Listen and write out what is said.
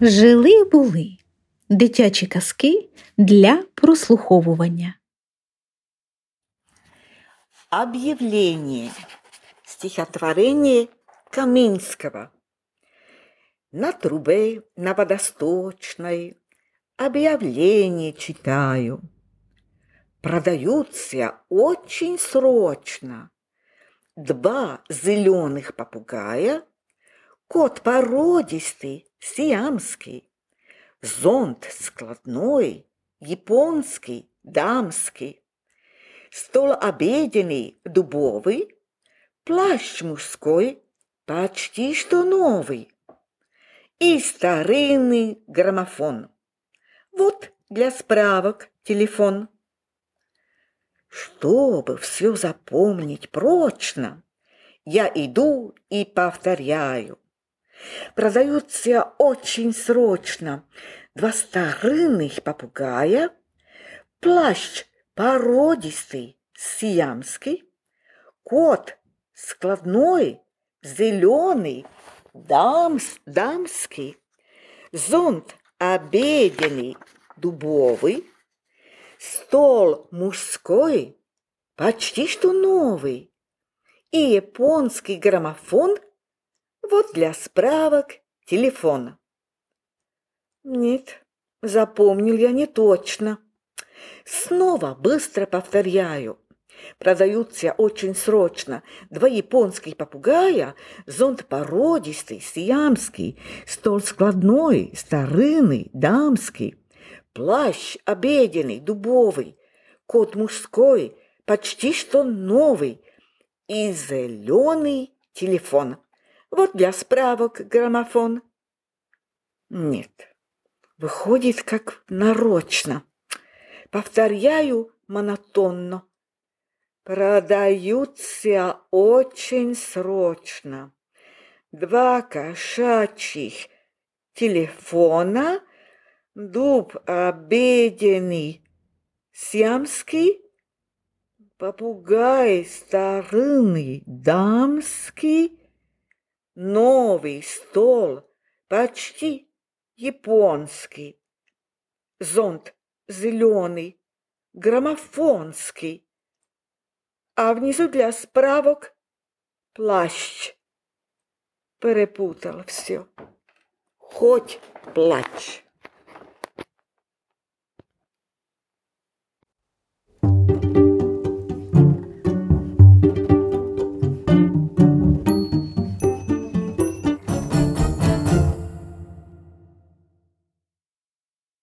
Жили були дитячі казки для прослуховування. Объявление. Стихотворение Каминского. На трубе, на водосточной объявление читаю. Продаются очень срочно два зеленых попугая, кот породистый, сиамский, зонт складной, японский, дамский, стол обеденный, дубовый, плащ мужской, почти что новый, и старинный граммофон. Вот для справок телефон. Чтобы все запомнить прочно, я иду и повторяю. Продаются очень срочно. Два старинных попугая, плащ породистый, сиамский, кот складной, зеленый, дамс, дамский, зонт обеденный, дубовый, стол мужской, почти что новый, и японский граммофон, вот для справок телефон. Нет, запомнил я не точно. Снова быстро повторяю. Продаются очень срочно два японских попугая, зонт породистый, сиамский, стол складной, старинный, дамский, плащ обеденный, дубовый, кот мужской, почти что новый, и зеленый телефон. Вот для справок граммофон. Нет, выходит как нарочно. Повторяю монотонно. Продаются очень срочно. Два кошачьих телефона, дуб обеденный, сиамский, попугай старинный, дамский, новый стол, почти японский, зонт зеленый, граммофонский, а внизу для справок плащ. Перепутал все. Хоть плачь.